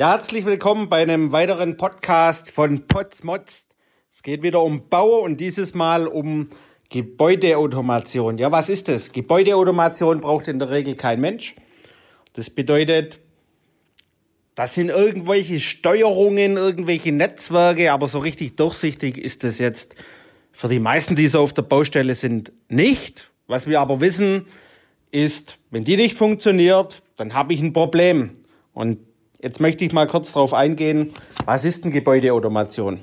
Ja, herzlich willkommen bei einem weiteren Podcast von Potsmods. Es geht wieder um Bau und dieses Mal um Gebäudeautomation. Ja, was ist das? Gebäudeautomation braucht in der Regel kein Mensch. Das bedeutet, das sind irgendwelche Steuerungen, irgendwelche Netzwerke, aber so richtig durchsichtig ist das jetzt für die meisten, die so auf der Baustelle sind, nicht. Was wir aber wissen, ist, wenn die nicht funktioniert, dann habe ich ein Problem. Und Jetzt möchte ich mal kurz darauf eingehen, was ist denn Gebäudeautomation?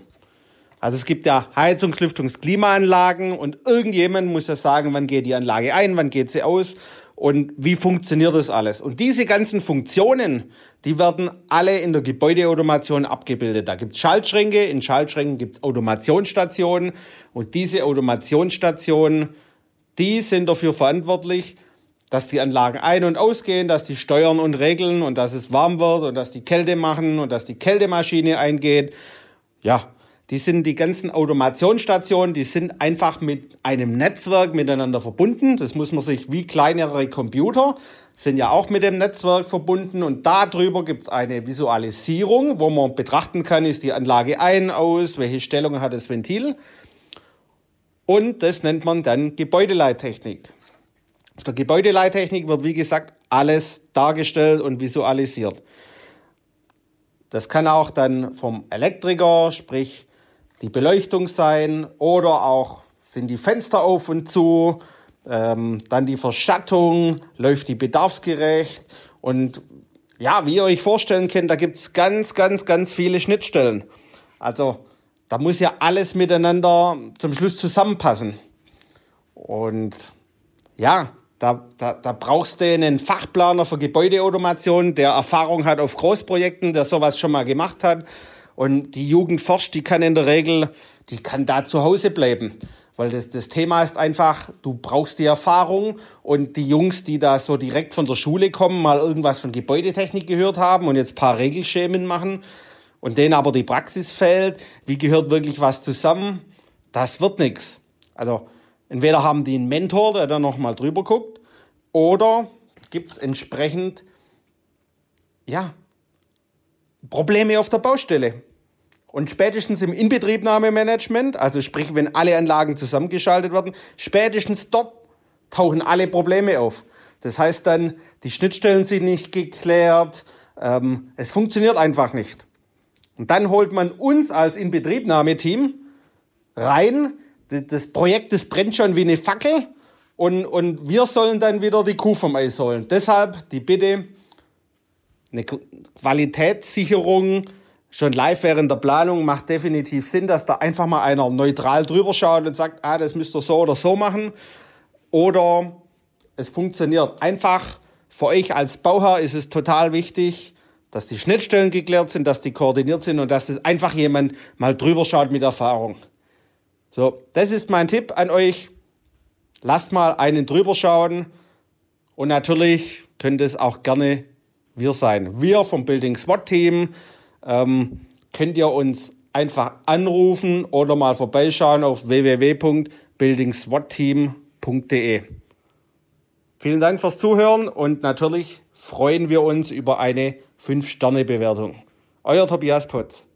Also es gibt ja Heizungs-, Lüftungs-, Klimaanlagen und irgendjemand muss ja sagen, wann geht die Anlage ein, wann geht sie aus und wie funktioniert das alles. Und diese ganzen Funktionen, die werden alle in der Gebäudeautomation abgebildet. Da gibt es Schaltschränke, in Schaltschränken gibt es Automationsstationen und diese Automationsstationen, die sind dafür verantwortlich, dass die Anlagen ein- und ausgehen, dass die steuern und regeln und dass es warm wird und dass die Kälte machen und dass die Kältemaschine eingeht. Ja, die sind die ganzen Automationsstationen, die sind einfach mit einem Netzwerk miteinander verbunden. Das muss man sich wie kleinere Computer, sind ja auch mit dem Netzwerk verbunden und darüber gibt es eine Visualisierung, wo man betrachten kann, ist die Anlage ein, aus, welche Stellung hat das Ventil. Und das nennt man dann Gebäudeleittechnik. Auf der Gebäudeleittechnik wird, wie gesagt, alles dargestellt und visualisiert. Das kann auch dann vom Elektriker, sprich die Beleuchtung sein oder auch sind die Fenster auf und zu, ähm, dann die Verschattung, läuft die bedarfsgerecht und ja, wie ihr euch vorstellen könnt, da gibt's ganz, ganz, ganz viele Schnittstellen. Also da muss ja alles miteinander zum Schluss zusammenpassen. Und ja, da, da, da brauchst du einen Fachplaner für Gebäudeautomation, der Erfahrung hat auf Großprojekten, der sowas schon mal gemacht hat. Und die Jugend forscht, die kann in der Regel, die kann da zu Hause bleiben. Weil das, das Thema ist einfach, du brauchst die Erfahrung und die Jungs, die da so direkt von der Schule kommen, mal irgendwas von Gebäudetechnik gehört haben und jetzt paar Regelschemen machen und denen aber die Praxis fehlt, wie gehört wirklich was zusammen, das wird nichts. Also Entweder haben die einen Mentor, der da nochmal drüber guckt, oder gibt es entsprechend, ja, Probleme auf der Baustelle. Und spätestens im Inbetriebnahmemanagement, also sprich, wenn alle Anlagen zusammengeschaltet werden, spätestens dort tauchen alle Probleme auf. Das heißt dann, die Schnittstellen sind nicht geklärt, ähm, es funktioniert einfach nicht. Und dann holt man uns als Inbetriebnahmeteam rein, das Projekt, das brennt schon wie eine Fackel und, und wir sollen dann wieder die Kuh vom Eis holen. Deshalb die Bitte, eine Qualitätssicherung schon live während der Planung macht definitiv Sinn, dass da einfach mal einer neutral drüber schaut und sagt, ah, das müsst ihr so oder so machen. Oder es funktioniert einfach. Für euch als Bauherr ist es total wichtig, dass die Schnittstellen geklärt sind, dass die koordiniert sind und dass es einfach jemand mal drüber schaut mit Erfahrung. So, das ist mein Tipp an euch. Lasst mal einen drüber schauen. Und natürlich könnt es auch gerne wir sein. Wir vom Building SWAT Team ähm, könnt ihr uns einfach anrufen oder mal vorbeischauen auf www.buildingswatteam.de. Vielen Dank fürs Zuhören und natürlich freuen wir uns über eine 5-Sterne-Bewertung. Euer Tobias Potz.